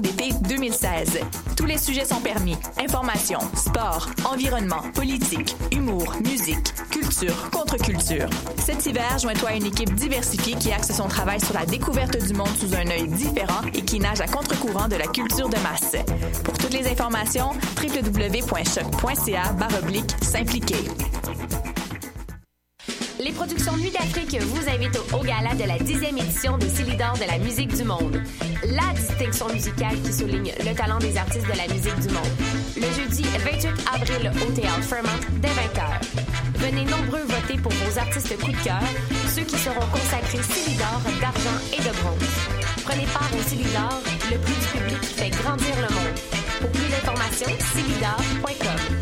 d'été 2016. Tous les sujets sont permis. Information, sport, environnement, politique, humour, musique, culture, contre-culture. Cet hiver, joins-toi à une équipe diversifiée qui axe son travail sur la découverte du monde sous un œil différent et qui nage à contre-courant de la culture de masse. Pour toutes les informations, www.choc.ca s'impliquer. Les productions Nuit d'Afrique vous invitent au, gala de la dixième édition des Célidors de la musique du monde. La distinction musicale qui souligne le talent des artistes de la musique du monde. Le jeudi 28 avril au Théâtre Fairmont dès 20h. Venez nombreux voter pour vos artistes coup de cœur, ceux qui seront consacrés Célidor d'argent et de bronze. Prenez part au Célidor, le prix du public qui fait grandir le monde. Pour plus d'informations, célidor.com.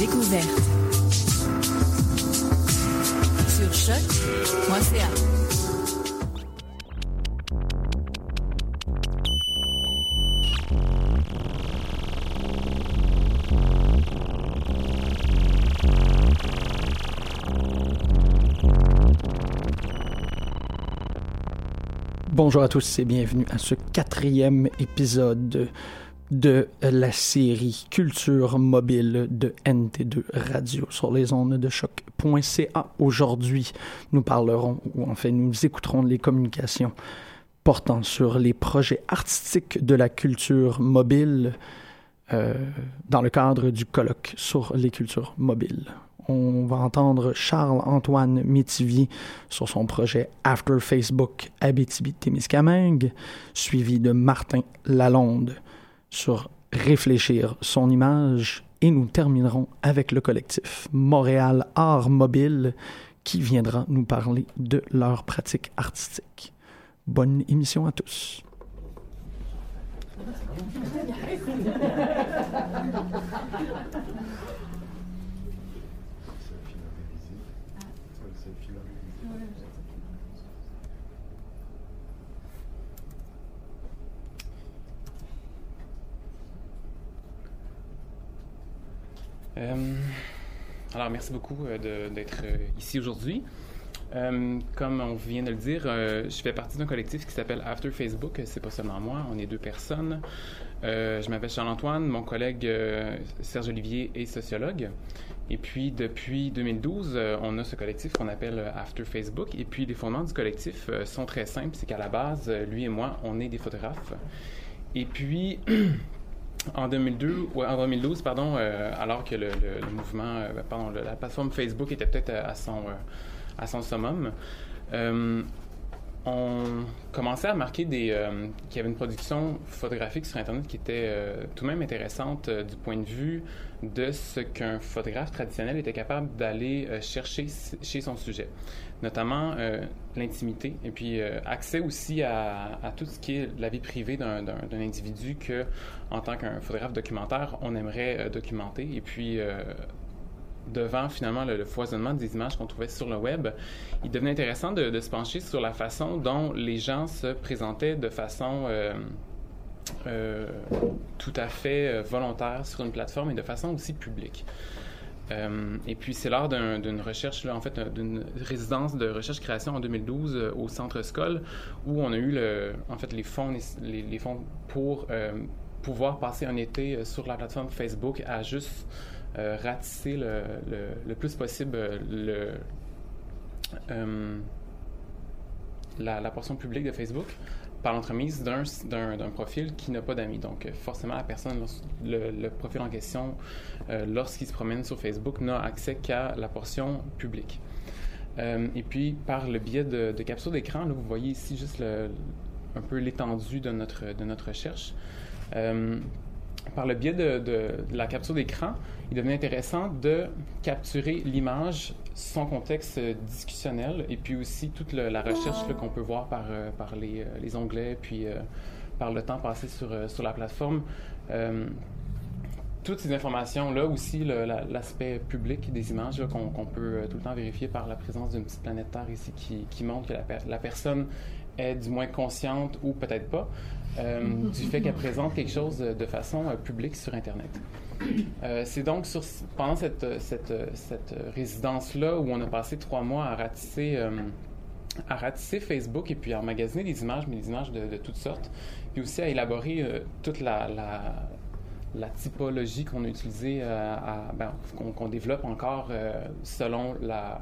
Sur. Bonjour à tous et bienvenue à ce quatrième épisode de la série Culture mobile de NT2 Radio sur les ondes de choc.ca. Aujourd'hui, nous parlerons, ou en fait nous écouterons les communications portant sur les projets artistiques de la culture mobile euh, dans le cadre du colloque sur les cultures mobiles on va entendre Charles-Antoine Métivier sur son projet After Facebook Abitibi-Témiscamingue, suivi de Martin Lalonde sur Réfléchir son image, et nous terminerons avec le collectif Montréal Art Mobile qui viendra nous parler de leur pratique artistique. Bonne émission à tous. Euh, alors, merci beaucoup euh, d'être euh, ici aujourd'hui. comme on vient de le dire, je fais partie d'un collectif qui s'appelle After Facebook. C'est pas seulement moi, on est deux personnes. je m'appelle Charles-Antoine, mon collègue Serge Olivier est sociologue. Et puis, depuis 2012, on a ce collectif qu'on appelle After Facebook. Et puis, les fondements du collectif sont très simples. C'est qu'à la base, lui et moi, on est des photographes. Et puis, en 2002 ou en 2012 pardon euh, alors que le, mouvement euh, pardon la plateforme Facebook était peut-être à son euh, à son summum on commençait à marquer des qu'il y avait une production photographique sur internet qui était tout de même intéressante du point de vue de ce qu'un photographe traditionnel était capable d'aller chercher chez son sujet notamment euh, l'intimité et puis euh, accès aussi à, tout ce qui est la vie privée d'un individu que, en tant qu'un photographe documentaire, on aimerait euh, documenter. Et puis, devant finalement le, foisonnement des images qu'on trouvait sur le web, il devenait intéressant de, se pencher sur la façon dont les gens se présentaient de façon tout à fait volontaire sur une plateforme et de façon aussi publique. Euh, et puis c'est lors d'une recherche, en fait, d'une résidence de recherche-création en 2012 euh, au Centre Scol, où on a eu en fait les fonds, les, fonds pour euh, pouvoir passer un été sur la plateforme Facebook à juste ratisser le, le, plus possible le, la, la, portion publique de Facebook par l'entremise d'un profil qui n'a pas d'amis. Donc, euh, forcément, la personne, le, profil en question, euh, lorsqu'il se promène sur Facebook, n'a accès qu'à la portion publique. et puis, par le biais de, de d'écran, vous voyez ici juste un peu l'étendue de notre, de notre recherche. Par le biais de, de la capture d'écran, il devenait intéressant de capturer l'image, son contexte discutionnel, et puis aussi toute la recherche qu'on peut voir par, par les, les onglets, puis par le temps passé sur, sur la plateforme. Toutes ces informations-là, aussi l'aspect public des images qu'on peut euh, tout le temps vérifier par la présence d'une petite planète Terre ici qui, qui montre que la, la, personne est du moins consciente ou peut-être pas euh, du fait qu'elle présente quelque chose de, façon euh, publique sur Internet. C'est donc sur, pendant cette, cette, cette résidence-là où on a passé trois mois à ratisser, à ratisser Facebook et puis à emmagasiner des images, mais des images de, de toutes sortes, puis aussi à élaborer toute la, la la typologie qu'on a utilisée, euh, ben, qu'on développe encore euh, selon la,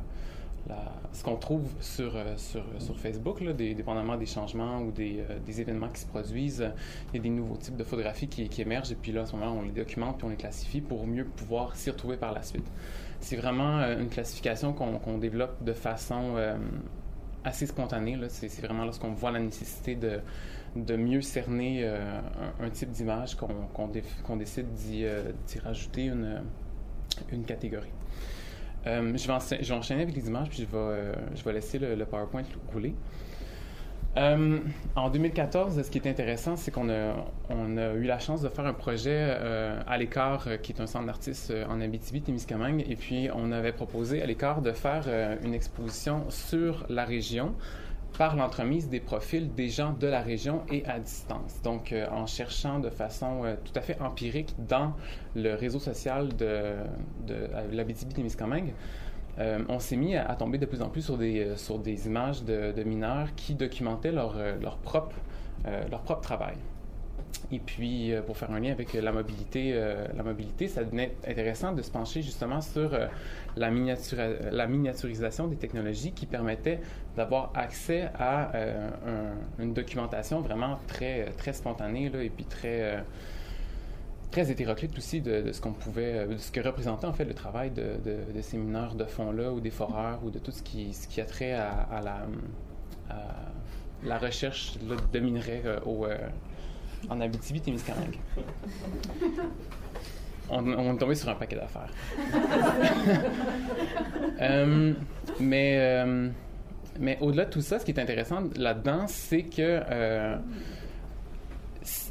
ce qu'on trouve sur, euh, sur, sur Facebook, dépendamment des changements ou des, des, événements qui se produisent. Il y a des nouveaux types de photographies qui, émergent et puis là, à ce moment, on les documente puis on les classifie pour mieux pouvoir s'y retrouver par la suite. C'est vraiment une classification qu'on développe de façon assez spontanée. C'est vraiment lorsqu'on voit la nécessité de mieux cerner euh, un, type d'image qu'on décide euh, d'y rajouter une, une catégorie. Euh, je, vais enchaîner avec les images, puis je vais, vais laisser le, PowerPoint rouler. en 2014, ce qui est intéressant, c'est qu'on a, on a eu la chance de faire un projet à l'écart, qui est un centre d'artistes en Abitibi-Témiscamingue, et puis on avait proposé à l'écart de faire une exposition sur la région par l'entremise des profils des gens de la région et à distance. Donc, euh, en cherchant de façon euh, tout à fait empirique dans le réseau social de, de l'Abitibi-Témiscamingue, euh, on s'est mis à, tomber de plus en plus sur des, sur des images de, de mineurs qui documentaient leur, leur, propre, leur propre travail. Et puis, pour faire un lien avec la mobilité, la mobilité, ça devenait intéressant de se pencher justement sur la, miniaturisation des technologies qui permettaient d'avoir accès à euh, une documentation vraiment très, très spontanée là, et puis très, euh, très hétéroclite aussi de, ce qu'on pouvait, euh, de ce que représentait en fait le travail de, ces mineurs de fond-là ou des foreurs ou de tout ce qui, a trait à, la, la recherche de minerais au, en Abitibi-Témiscamingue. On, on, est tombé sur un paquet d'affaires. mais mais au-delà de tout ça, ce qui est intéressant là-dedans, c'est que euh,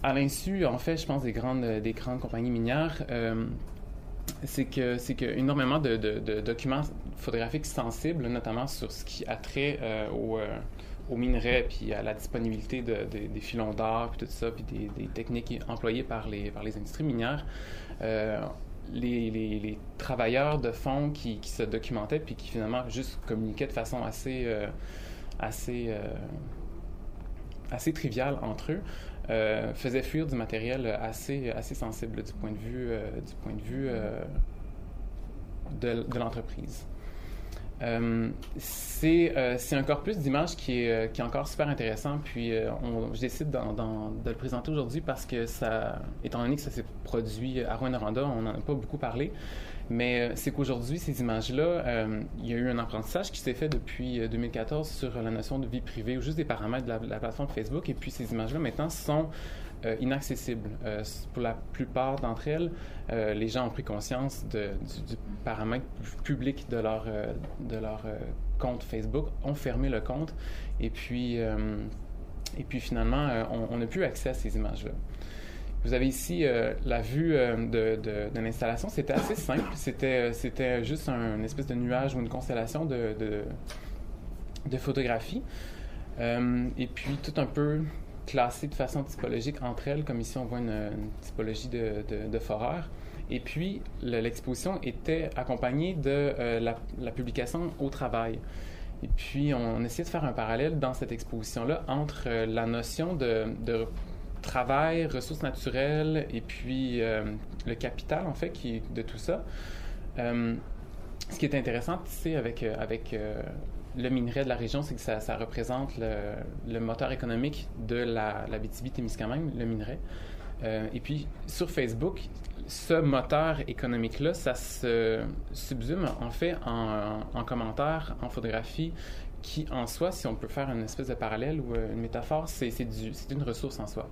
à l'insu, en fait, je pense des grandes, des grandes compagnies minières, euh, c'est que c'est que énormément de, documents photographiques sensibles, notamment sur ce qui a trait euh, au, au minerai, puis à la disponibilité des filons d'or, puis tout ça, puis des, techniques employées par les par les industries minières les, travailleurs de fond qui, se documentaient puis qui finalement juste communiquaient de façon assez, euh, assez, euh, assez triviale entre eux, euh, faisaient fuir du matériel assez, assez sensible du point de vue, du point de, vue de l'entreprise. Euh, euh, c'est un corpus d'images qui est, euh, qui est encore super intéressant. Puis on, je décide de le présenter aujourd'hui parce que ça, étant donné que ça s'est produit à Rwanda, on n'en a pas beaucoup parlé. Mais c'est qu'aujourd'hui, ces images-là, il y a eu un apprentissage qui s'est fait depuis 2014 sur la notion de vie privée ou juste des paramètres de la, de la plateforme Facebook. Et puis ces images-là maintenant sont euh, inaccessibles. Euh, pour la plupart d'entre elles, euh, les gens ont pris conscience du, paramètre public de leur, de leur compte Facebook, ont fermé le compte et puis, et puis finalement, on n'a plus accès à ces images-là. Vous avez ici la vue de, de, l'installation. C'était assez simple. C'était, c'était juste un, une espèce de nuage ou une constellation de, de photographies. et puis tout un peu classées de façon typologique entre elles, comme ici on voit une, typologie de, de, foreur. Et puis, l'exposition était accompagnée de euh, la, publication au travail. Et puis, on, essayait de faire un parallèle dans cette exposition-là entre euh, la notion de, travail, ressources naturelles, et puis euh, le capital, en fait, qui, de tout ça. ce qui est intéressant, c'est avec le minerai de la région, c'est que ça, représente le, moteur économique de la, la BTB-Témiscamingue, le minerai. Euh, et puis, sur Facebook, ce moteur économique-là, ça se subsume en fait en, en commentaires, en photographie, qui en soi, si on peut faire une espèce de parallèle ou une métaphore, c'est une ressource en soi.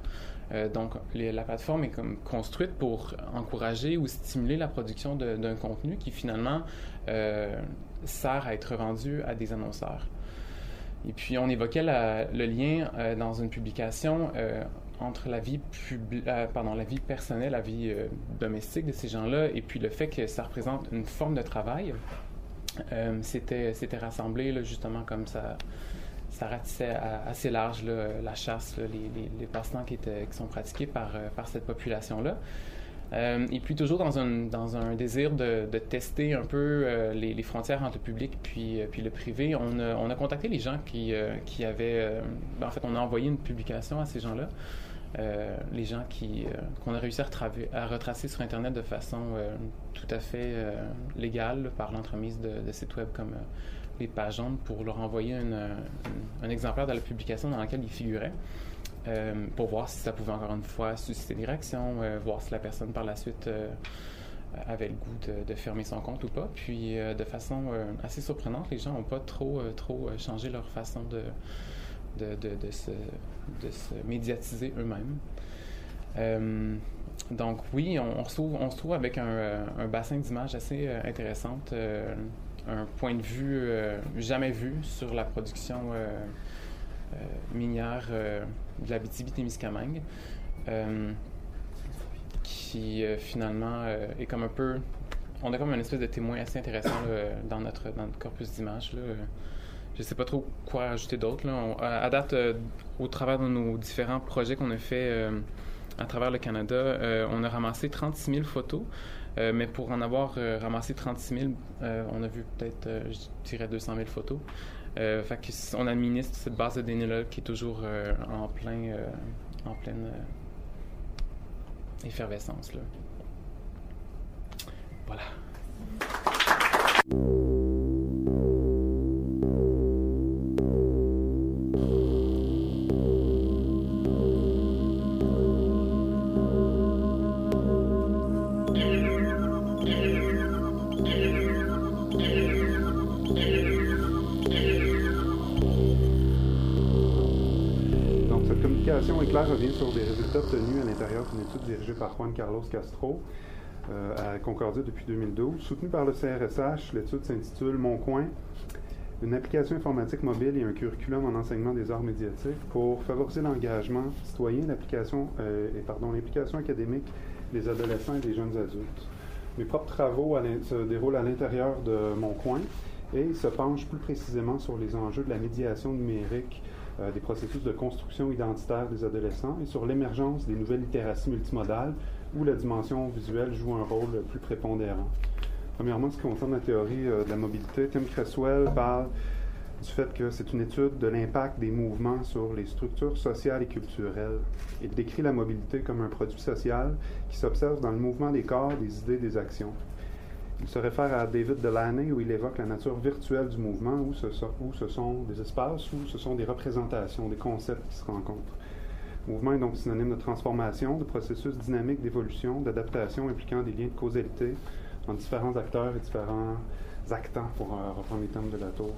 Euh, donc, la plateforme est comme construite pour encourager ou stimuler la production d'un contenu qui finalement euh, sert à être vendu à des annonceurs. Et puis, on évoquait le lien euh, dans une publication entre la vie, pardon, la vie personnelle, la vie domestique de ces gens-là, et puis le fait que ça représente une forme de travail. C'était rassemblé justement comme ça ça ratissait assez large la chasse, les, les, passe-temps qui, sont pratiqués par, euh, cette population-là. Euh, et puis toujours dans un, désir de, tester un peu euh, les, frontières entre le public puis, le privé, on a, on a contacté les gens qui, avaient... Ben, en fait, on a envoyé une publication à ces gens-là. les gens qu'on a réussi à, à, retracer sur Internet de façon tout à fait légale par l'entremise de, de, sites web comme les pages pour leur envoyer un exemplaire de la publication dans laquelle ils figuraient. Euh, pour voir si ça pouvait encore une fois susciter des réactions, euh, voir si la personne par la suite euh, avait le goût de, fermer son compte ou pas. Puis de façon assez surprenante, les gens n'ont pas trop, trop changé leur façon de, se, médiatiser eux-mêmes. donc oui, on, se trouve, avec un, un bassin d'images assez intéressant un point de vue euh, jamais vu sur la production euh, euh, minière de la BTB-Témiscamingue, qui finalement est comme un peu... On a comme une espèce de témoin assez intéressant dans, notre, dans notre corpus d'images. Je ne sais pas trop quoi ajouter d'autre. À, date, au travers de nos différents projets qu'on a fait à travers le Canada, on a ramassé 36 000 photos. Euh, mais pour en avoir euh, ramassé 36 000, euh, on a vu peut-être, je dirais, 200 000 photos. fait on administre cette base de données-là qui est toujours en, plein, en pleine effervescence. Là. Voilà. Revient sur des résultats obtenus à l'intérieur d'une étude dirigée par Juan Carlos Castro euh, à Concordia depuis 2012. Soutenue par le CRSH, l'étude s'intitule Mon coin, une application informatique mobile et un curriculum en enseignement des arts médiatiques pour favoriser l'engagement citoyen, l'application euh, et pardon l'implication académique des adolescents et des jeunes adultes. Mes propres travaux se déroulent à l'intérieur de mon coin et se penchent plus précisément sur les enjeux de la médiation numérique euh, des processus de construction identitaire des adolescents et sur l'émergence des nouvelles littératies multimodales où la dimension visuelle joue un rôle plus prépondérant. Premièrement, ce qui concerne la théorie euh, de la mobilité, Tim Cresswell parle du fait que c'est une étude de l'impact des mouvements sur les structures sociales et culturelles. Il décrit la mobilité comme un produit social qui s'observe dans le mouvement des corps, des idées, des actions. Il se réfère à David Delaney où il évoque la nature virtuelle du mouvement, où ce, sont, des espaces, où ce sont des représentations, des concepts qui se rencontrent. Le mouvement est donc synonyme de transformation, de processus dynamique d'évolution, d'adaptation impliquant des liens de causalité entre différents acteurs et différents actants, pour euh, reprendre les termes de la tour.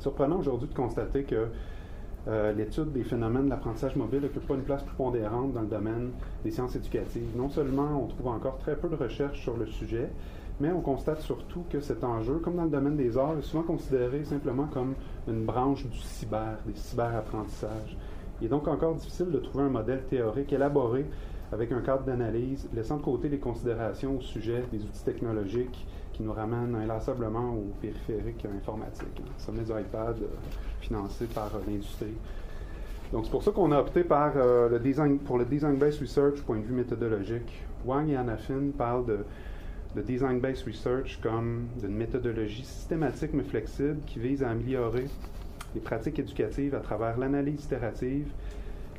Surprenant aujourd'hui de constater que euh, l'étude des phénomènes de l'apprentissage mobile n'occupe pas une place prépondérante dans le domaine des sciences éducatives. Non seulement on trouve encore très peu de recherches sur le sujet, mais on constate surtout que cet enjeu, comme dans le domaine des arts, est souvent considéré simplement comme une branche du cyber, des cyberapprentissages. Il est donc encore difficile de trouver un modèle théorique élaboré avec un cadre d'analyse, laissant de côté les considérations au sujet des outils technologiques qui nous ramènent inlassablement au périphérique informatique. Hein. Sommet du iPad euh, financé par euh, l'industrie. Donc c'est pour ça qu'on a opté par euh, le design, pour le design-based research point de vue méthodologique. Wang et Anna Finn parlent de, de design-based research comme d'une méthodologie systématique mais flexible qui vise à améliorer les pratiques éducatives à travers l'analyse itérative,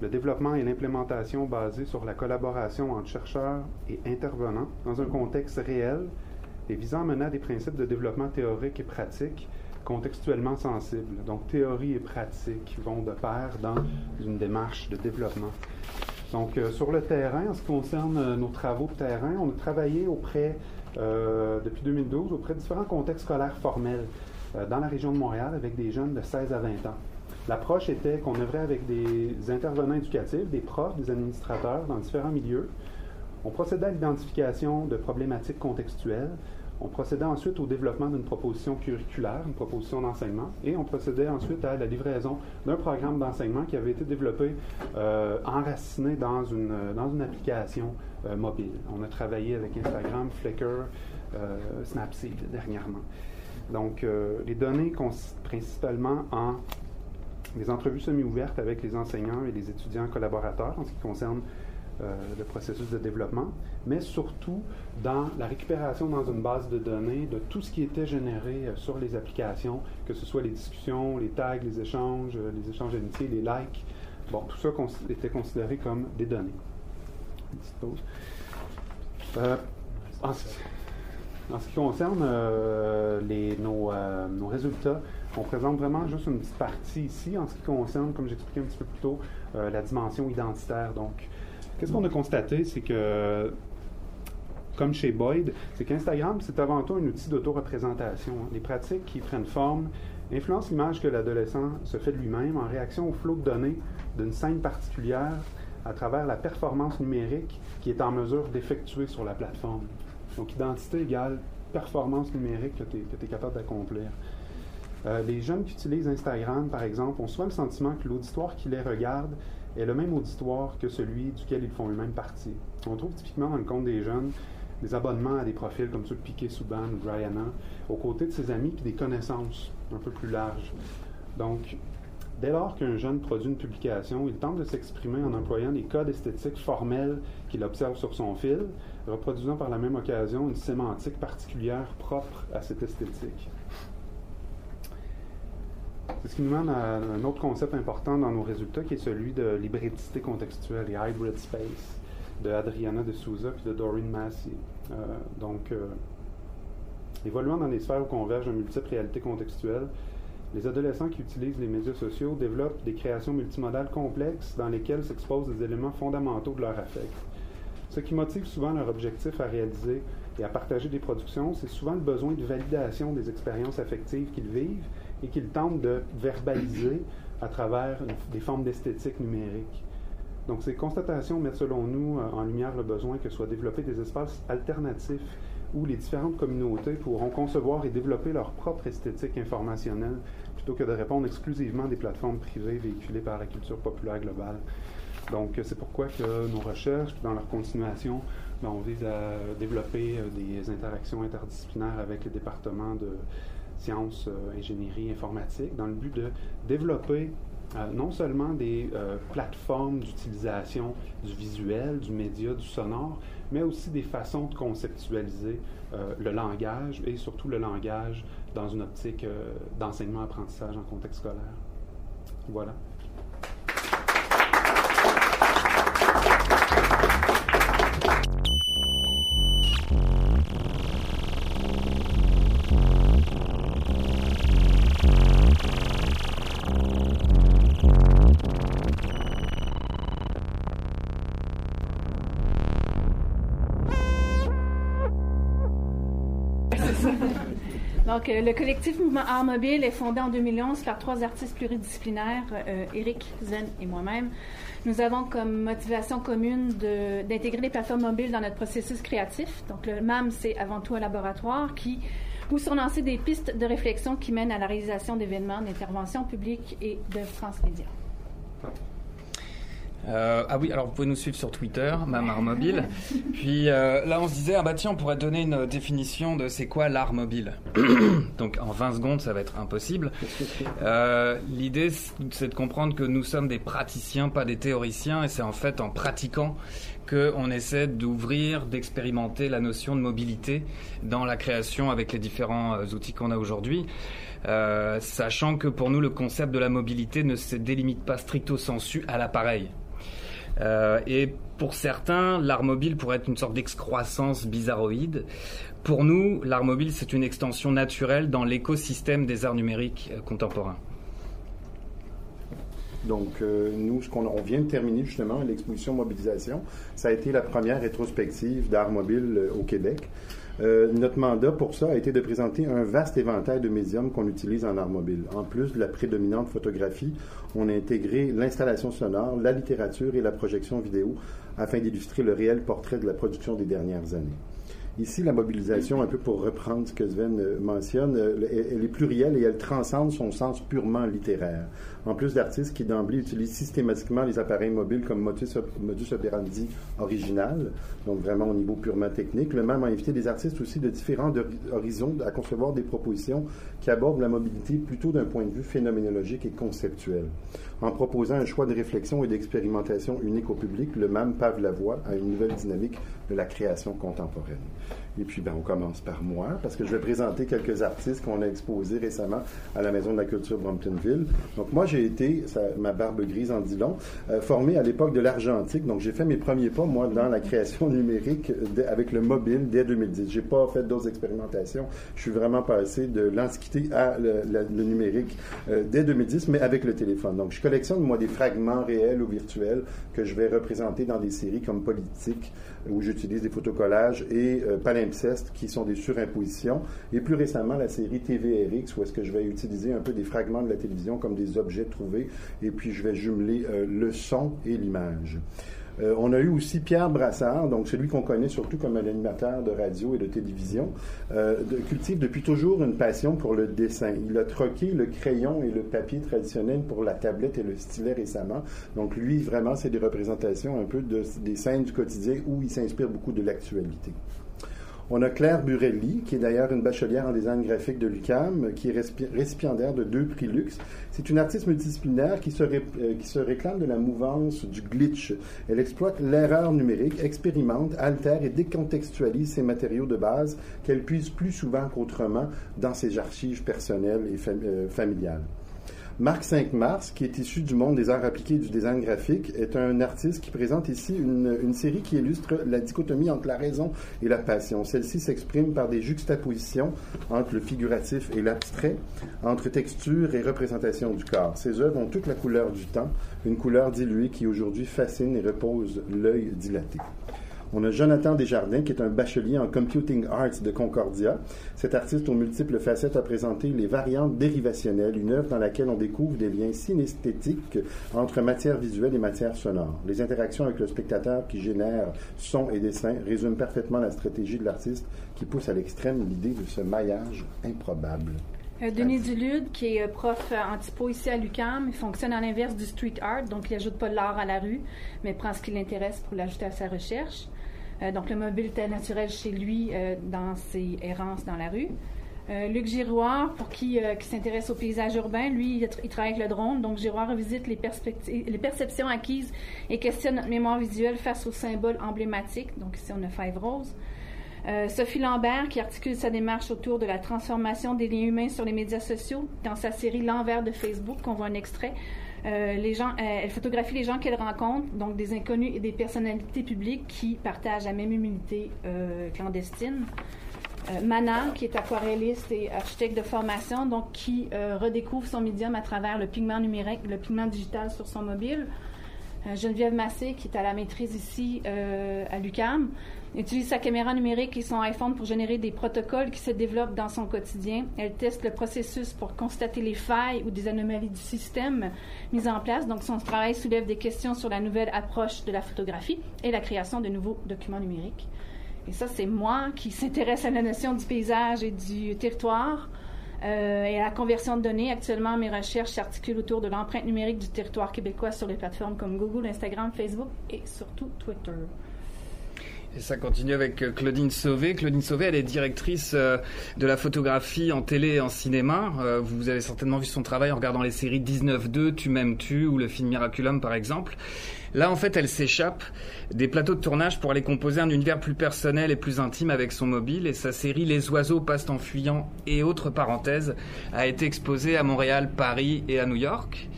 le développement et l'implémentation basés sur la collaboration entre chercheurs et intervenants dans un contexte réel et visant à mener à des principes de développement théorique et pratique contextuellement sensibles. Donc théorie et pratique vont de pair dans une démarche de développement. Donc, sur le terrain, en ce qui concerne nos travaux de terrain, on a travaillé auprès, depuis 2012, auprès de différents contextes scolaires formels dans la région de Montréal avec des jeunes de 16 à 20 ans. L'approche était qu'on œuvrait avec des intervenants éducatifs, des profs, des administrateurs dans différents milieux. On procédait à l'identification de problématiques contextuelles. On procédait ensuite au développement d'une proposition curriculaire, une proposition d'enseignement, et on procédait ensuite à la livraison d'un programme d'enseignement qui avait été développé, euh, enraciné dans une, dans une application euh, mobile. On a travaillé avec Instagram, Flickr, euh, Snapseed dernièrement. Donc, euh, les données consistent principalement en des entrevues semi-ouvertes avec les enseignants et les étudiants collaborateurs en ce qui concerne euh, le processus de développement, mais surtout dans la récupération dans une base de données de tout ce qui était généré euh, sur les applications, que ce soit les discussions, les tags, les échanges, euh, les échanges d'amitié, les likes. Bon, tout ça était considéré comme des données. Une petite pause. En, ce qui concerne les, nos, nos résultats, on présente vraiment juste une petite partie ici en ce qui concerne, comme j'expliquais un petit peu plus tôt, euh, la dimension identitaire. Donc, qu'est-ce qu'on a constaté, c'est que, comme chez Boyd, c'est qu'Instagram, c'est avant tout un outil d'auto-représentation. Les pratiques qui prennent forme influencent l'image que l'adolescent se fait de lui-même en réaction au flot de données d'une scène particulière à travers la performance numérique qui est en mesure d'effectuer sur la plateforme. Donc, identité égale performance numérique que tu es capable d'accomplir. Euh, les jeunes qui utilisent Instagram, par exemple, ont souvent le sentiment que l'auditoire qui les regarde est le même auditoire que celui duquel ils font eux-mêmes partie. On trouve typiquement dans le compte des jeunes des abonnements à des profils comme ceux de Piquet Souban ou Brianna, aux côtés de ses amis et des connaissances un peu plus larges. Donc, dès lors qu'un jeune produit une publication, il tente de s'exprimer en employant les codes esthétiques formels qu'il observe sur son fil, reproduisant par la même occasion une sémantique particulière propre à cette esthétique. C'est ce qui nous mène à un autre concept important dans nos résultats, qui est celui de l'hybridité contextuelle, les hybrid space, de Adriana de Souza et de Doreen Massey. Euh, donc, euh, évoluant dans des sphères où convergent de multiples réalités contextuelles, les adolescents qui utilisent les médias sociaux développent des créations multimodales complexes dans lesquelles s'exposent des éléments fondamentaux de leur affect. Ce qui motive souvent leur objectif à réaliser et à partager des productions, c'est souvent le besoin de validation des expériences affectives qu'ils vivent et qu'ils tentent de verbaliser à travers des formes d'esthétique numérique. Donc ces constatations mettent selon nous euh, en lumière le besoin que soient développés des espaces alternatifs où les différentes communautés pourront concevoir et développer leur propre esthétique informationnelle plutôt que de répondre exclusivement à des plateformes privées véhiculées par la culture populaire globale. Donc c'est pourquoi que nos recherches, dans leur continuation, ben, on vise à développer euh, des interactions interdisciplinaires avec les départements de sciences, euh, ingénierie informatique, dans le but de développer euh, non seulement des euh, plateformes d'utilisation du visuel, du média, du sonore, mais aussi des façons de conceptualiser le langage et surtout le langage dans une optique d'enseignement-apprentissage en contexte scolaire. Voilà. Donc, euh, le collectif Mouvement Art Mobile est fondé en 2011 par trois artistes pluridisciplinaires, euh, Eric, Zen et moi-même. Nous avons comme motivation commune d'intégrer les plateformes mobiles dans notre processus créatif. Donc, le MAM, c'est avant tout un laboratoire qui, où sont lancées des pistes de réflexion qui mènent à la réalisation d'événements, d'interventions publiques et de France Média. Euh, ah oui, alors vous pouvez nous suivre sur Twitter, Mamar Mobile. Puis euh, là, on se disait, ah bah tiens, on pourrait donner une définition de c'est quoi l'art mobile. Donc en 20 secondes, ça va être impossible. Euh, L'idée, c'est de comprendre que nous sommes des praticiens, pas des théoriciens, et c'est en fait en pratiquant qu'on essaie d'ouvrir, d'expérimenter la notion de mobilité dans la création avec les différents euh, outils qu'on a aujourd'hui. Euh, sachant que pour nous, le concept de la mobilité ne se délimite pas stricto sensu à l'appareil. Euh, et pour certains, l'art mobile pourrait être une sorte d'excroissance bizarroïde. Pour nous, l'art mobile, c'est une extension naturelle dans l'écosystème des arts numériques contemporains. Donc, euh, nous, ce on vient de terminer justement l'exposition mobilisation, ça a été la première rétrospective d'art mobile euh, au Québec. Euh, notre mandat pour ça a été de présenter un vaste éventail de médiums qu'on utilise en art mobile. En plus de la prédominante photographie, on a intégré l'installation sonore, la littérature et la projection vidéo afin d'illustrer le réel portrait de la production des dernières années. Ici, la mobilisation, un peu pour reprendre ce que Sven euh, mentionne, euh, elle est plurielle et elle transcende son sens purement littéraire. En plus d'artistes qui d'emblée utilisent systématiquement les appareils mobiles comme modus, operandi original, donc vraiment au niveau purement technique, le même a invité des artistes aussi de différents horizons à concevoir des propositions qui abordent la mobilité plutôt d'un point de vue phénoménologique et conceptuel. En proposant un choix de réflexion et d'expérimentation unique au public, le MAM pave la voie à une nouvelle dynamique de la création contemporaine. Et puis, ben, on commence par moi, parce que je vais présenter quelques artistes qu'on a exposés récemment à la Maison de la Culture Bromptonville. Donc, moi, j'ai été, ma barbe grise en dit long, euh, formé à l'époque de l'argentique. Donc, j'ai fait mes premiers pas, moi, dans la création numérique avec le mobile dès 2010. J'ai pas fait d'autres expérimentations. Je suis vraiment passé de l'antiquité à le, numérique euh, dès 2010, mais avec le téléphone. Donc, je collectionne, moi, des fragments réels ou virtuels que je vais représenter dans des séries comme Politique, où j'utilise des photocollages, et euh, Palimpseste, qui sont des surimpositions, et plus récemment la série TVRX, où est-ce que je vais utiliser un peu des fragments de la télévision comme des objets trouvés, et puis je vais jumeler euh, le son et l'image. Euh, on a eu aussi Pierre Brassard, donc celui qu'on connaît surtout comme un animateur de radio et de télévision, euh, cultive depuis toujours une passion pour le dessin. Il a troqué le crayon et le papier traditionnel pour la tablette et le stylet récemment. Donc lui, vraiment, c'est des représentations un peu de, des scènes du quotidien où il s'inspire beaucoup de l'actualité. On a Claire Burelli, qui est d'ailleurs une bachelière en design graphique de l'UCAM, qui est récipiendaire de deux prix luxe. C'est une artiste multidisciplinaire qui se, euh, qui se réclame de la mouvance du glitch. Elle exploite l'erreur numérique, expérimente, altère et décontextualise ses matériaux de base qu'elle puise plus souvent qu'autrement dans ses archives personnelles et euh, familiales. Marc 5 Mars, qui est issu du monde des arts appliqués et du design graphique, est un artiste qui présente ici une, une série qui illustre la dichotomie entre la raison et la passion. Celle-ci s'exprime par des juxtapositions entre le figuratif et l'abstrait, entre texture et représentation du corps. Ces œuvres ont toute la couleur du temps, une couleur diluée qui aujourd'hui fascine et repose l'œil dilaté. On a Jonathan Desjardins, qui est un bachelier en Computing Arts de Concordia. Cet artiste aux multiples facettes a présenté Les variantes dérivationnelles, une œuvre dans laquelle on découvre des liens synesthétiques entre matière visuelle et matière sonore. Les interactions avec le spectateur qui génèrent son et dessin résument parfaitement la stratégie de l'artiste qui pousse à l'extrême l'idée de ce maillage improbable. Euh, Denis Dulude, qui est euh, prof euh, antipo ici à l'UCAM, fonctionne à l'inverse du street art, donc il n'ajoute pas l'art à la rue, mais prend ce qui l'intéresse pour l'ajouter à sa recherche. Euh, donc, le mobile était naturel chez lui euh, dans ses errances dans la rue. Euh, Luc Giroir, pour qui, qui s'intéresse au paysage urbain, lui, il, travaille avec le drone. Donc, Giroir revisite les, perceptions acquises et questionne notre mémoire visuelle face aux symboles emblématiques. Donc, ici, on a Five Rose. Sophie Lambert, qui articule sa démarche autour de la transformation des liens humains sur les médias sociaux dans sa série L'envers de Facebook, qu'on voit un extrait. Euh, euh, elle photographie les gens qu'elle rencontre, donc des inconnus et des personnalités publiques qui partagent la même humilité euh, clandestine. Mana, qui est aquarelliste et architecte de formation, donc qui redécouvre son médium à travers le pigment numérique, le pigment digital sur son mobile. Geneviève Massé, qui est à la maîtrise ici à l'UCAM, utilise sa caméra numérique et son iPhone pour générer des protocoles qui se développent dans son quotidien. Elle teste le processus pour constater les failles ou des anomalies du système mis en place. Donc, son travail soulève des questions sur la nouvelle approche de la photographie et la création de nouveaux documents numériques. Et ça, c'est moi qui s'intéresse à la notion du paysage et du territoire. Euh, et à la conversion de données. Actuellement, mes recherches s'articulent autour de l'empreinte numérique du territoire québécois sur les plateformes comme Google, Instagram, Facebook et surtout Twitter. Et ça continue avec euh, Claudine Sauvé. Claudine Sauvé, elle est directrice euh, de la photographie en télé et en cinéma. Euh, vous avez certainement vu son travail en regardant les séries 19-2, Tu m'aimes tu ou le film Miraculum par exemple. Là, en fait, elle s'échappe des plateaux de tournage pour aller composer un univers plus personnel et plus intime avec son mobile. Et sa série Les oiseaux passent en fuyant et autres parenthèses a été exposée à Montréal, Paris et à New York.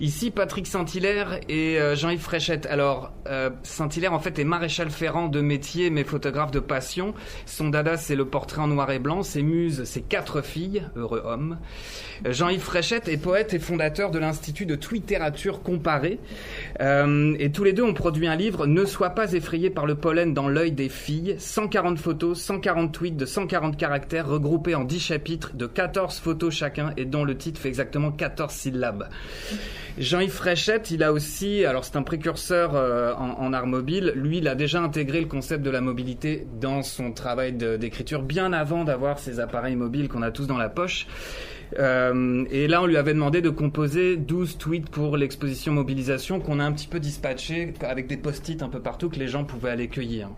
Ici, Patrick Saint-Hilaire et euh, Jean-Yves Fréchette. Alors, euh, Saint-Hilaire, en fait, est maréchal ferrant de métier, mais photographe de passion. Son dada, c'est le portrait en noir et blanc. Ses muses, c'est quatre filles, heureux homme. Euh, Jean-Yves Fréchette est poète et fondateur de l'Institut de littérature comparée. Euh, et tous les deux ont produit un livre, Ne sois pas effrayé par le pollen dans l'œil des filles. 140 photos, 140 tweets de 140 caractères regroupés en 10 chapitres de 14 photos chacun et dont le titre fait exactement 14 syllabes. Jean-Yves Fréchette, il a aussi, alors c'est un précurseur euh, en, en, art mobile, lui il a déjà intégré le concept de la mobilité dans son travail d'écriture bien avant d'avoir ces appareils mobiles qu'on a tous dans la poche. Euh, et là, on lui avait demandé de composer 12 tweets pour l'exposition mobilisation qu'on a un petit peu dispatché avec des post-it un peu partout que les gens pouvaient aller cueillir.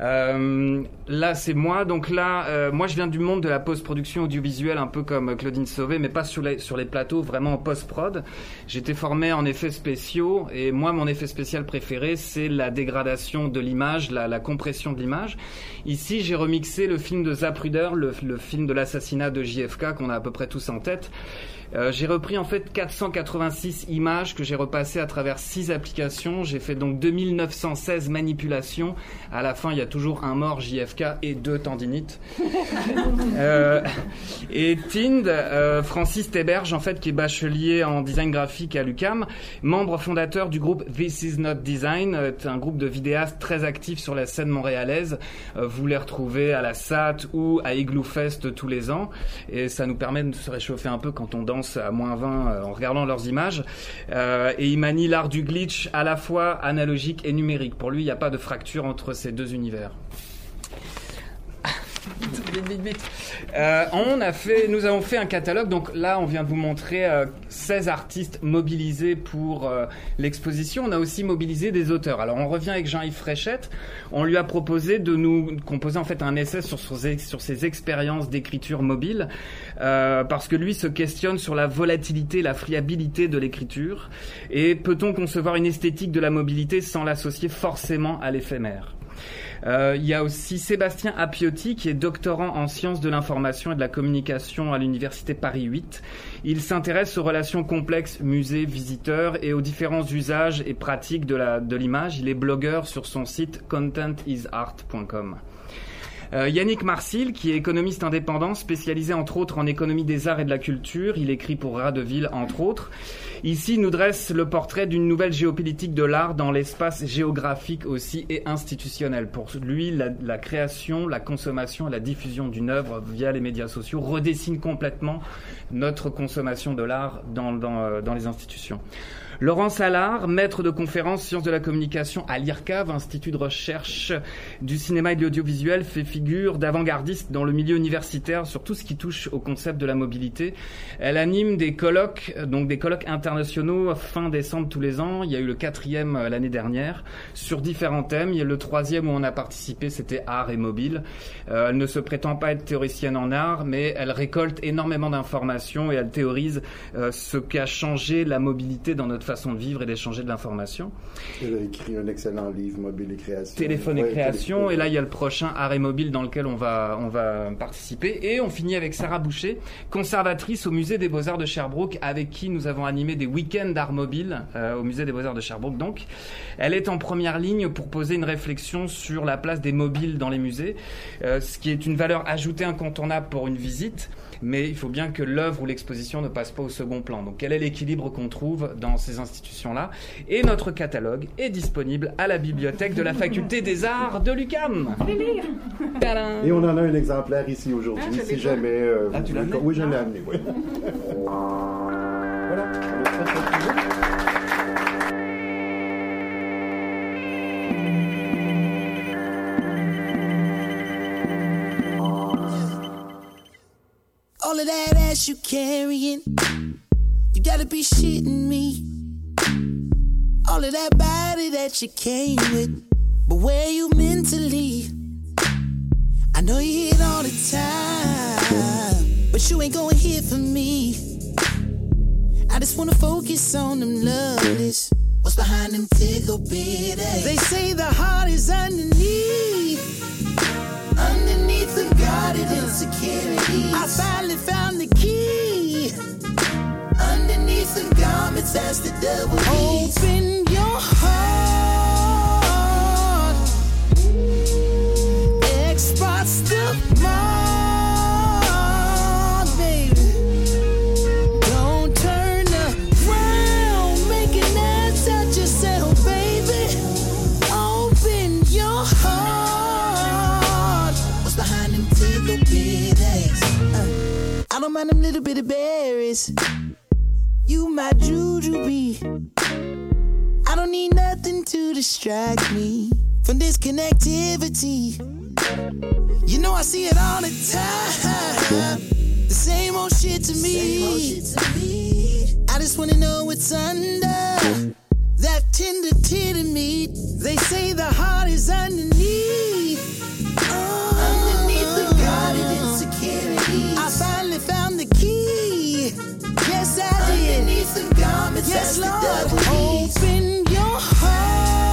Euh, là, c'est moi. Donc là, euh, moi, je viens du monde de la post-production audiovisuelle, un peu comme Claudine Sauvé, mais pas sur les, sur les plateaux, vraiment en post-prod. J'étais formé en effets spéciaux, et moi, mon effet spécial préféré, c'est la dégradation de l'image, la, la, compression de l'image. Ici, j'ai remixé le film de Zapruder, le, le film de l'assassinat de JFK, qu'on a à peu près tous en tête. Euh, j'ai repris en fait 486 images que j'ai repassées à travers 6 applications. J'ai fait donc 2916 manipulations. À la fin, il y a toujours un mort JFK et deux tendinites. euh, et Tind, euh, Francis Teberge, en fait, qui est bachelier en design graphique à l'UCAM, membre fondateur du groupe This Is Not Design, euh, un groupe de vidéastes très actifs sur la scène montréalaise. Euh, vous les retrouvez à la SAT ou à Igloo Fest tous les ans. Et ça nous permet de se réchauffer un peu quand on danse à moins 20 en regardant leurs images. Euh, et il manie l'art du glitch à la fois analogique et numérique. Pour lui, il n'y a pas de fracture entre ces deux univers. Euh, on a fait, nous avons fait un catalogue. Donc là, on vient de vous montrer euh, 16 artistes mobilisés pour euh, l'exposition. On a aussi mobilisé des auteurs. Alors on revient avec Jean-Yves Fréchette. On lui a proposé de nous composer en fait un essai sur, ses expériences d'écriture mobile, euh, parce que lui se questionne sur la volatilité, la friabilité de l'écriture. Et peut-on concevoir une esthétique de la mobilité sans l'associer forcément à l'éphémère? Il y a aussi Sébastien Appiotti qui est doctorant en sciences de l'information et de la communication à l'université Paris 8. Il s'intéresse aux relations complexes musée-visiteur et aux différents usages et pratiques de l'image. Il est blogueur sur son site contentisart.com. Euh, Yannick Marcil, qui est économiste indépendant, spécialisé entre autres en économie des arts et de la culture. Il écrit pour Radeville, entre autres. Ici, nous dresse le portrait d'une nouvelle géopolitique de l'art dans l'espace géographique aussi et institutionnel. Pour lui, la, création, la consommation et la diffusion d'une œuvre via les médias sociaux redessine complètement notre consommation de l'art dans, euh, dans les institutions. Laurent Salard, maître de conférences sciences de la communication à l'IRCAV, Institut de recherche du cinéma et de l'audiovisuel, fait figure d'avant-gardiste dans le milieu universitaire sur tout ce qui touche au concept de la mobilité. Elle anime des colloques, donc des colloques internationaux fin décembre tous les ans. Il y a eu le quatrième l'année dernière sur différents thèmes. Il y a le troisième où on a participé, c'était art et mobile. Euh, elle ne se prétend pas être théoricienne en art, mais elle récolte énormément d'informations et elle théorise euh, ce qu'a changé la mobilité dans notre façon de vivre et d'échanger de l'information. Elle a écrit un excellent livre, Mobile et Création. Téléphone et ouais, Création. Téléphone. Et là, il y a le prochain Arrêt Mobile dans lequel on va, on va participer. Et on finit avec Sarah Boucher, conservatrice au Musée des Beaux-Arts de Sherbrooke, avec qui nous avons animé des week-ends d'art mobile euh, au Musée des Beaux-Arts de Sherbrooke. Donc, elle est en première ligne pour poser une réflexion sur la place des mobiles dans les musées, euh, ce qui est une valeur ajoutée incontournable pour une visite mais il faut bien que l'œuvre ou l'exposition ne passe pas au second plan. Donc quel est l'équilibre qu'on trouve dans ces institutions-là? Et notre catalogue est disponible à la bibliothèque de la Faculté des Arts de l'UCAM. Et on en a un exemplaire ici aujourd'hui, ah, si jamais... Euh, ah, tu l'as Oui, je l'ai amené, oui. voilà. Of that ass you carrying, you gotta be shitting me. All of that body that you came with, but where you mentally? I know you hit all the time, but you ain't going hit for me. I just wanna focus on them lovelies. What's behind them tickle? They say the heart is underneath. Underneath the guarded insecurity. I finally found the key. Underneath the garments, that's the devil. Open your heart. I don't need nothing to distract me from this connectivity. You know I see it all the time. The same old shit to me. I just wanna know what's under that tender titty meat. They say the heart is underneath. Oh. underneath the guarded insecurity. I finally found the key. Yes, Lord. Open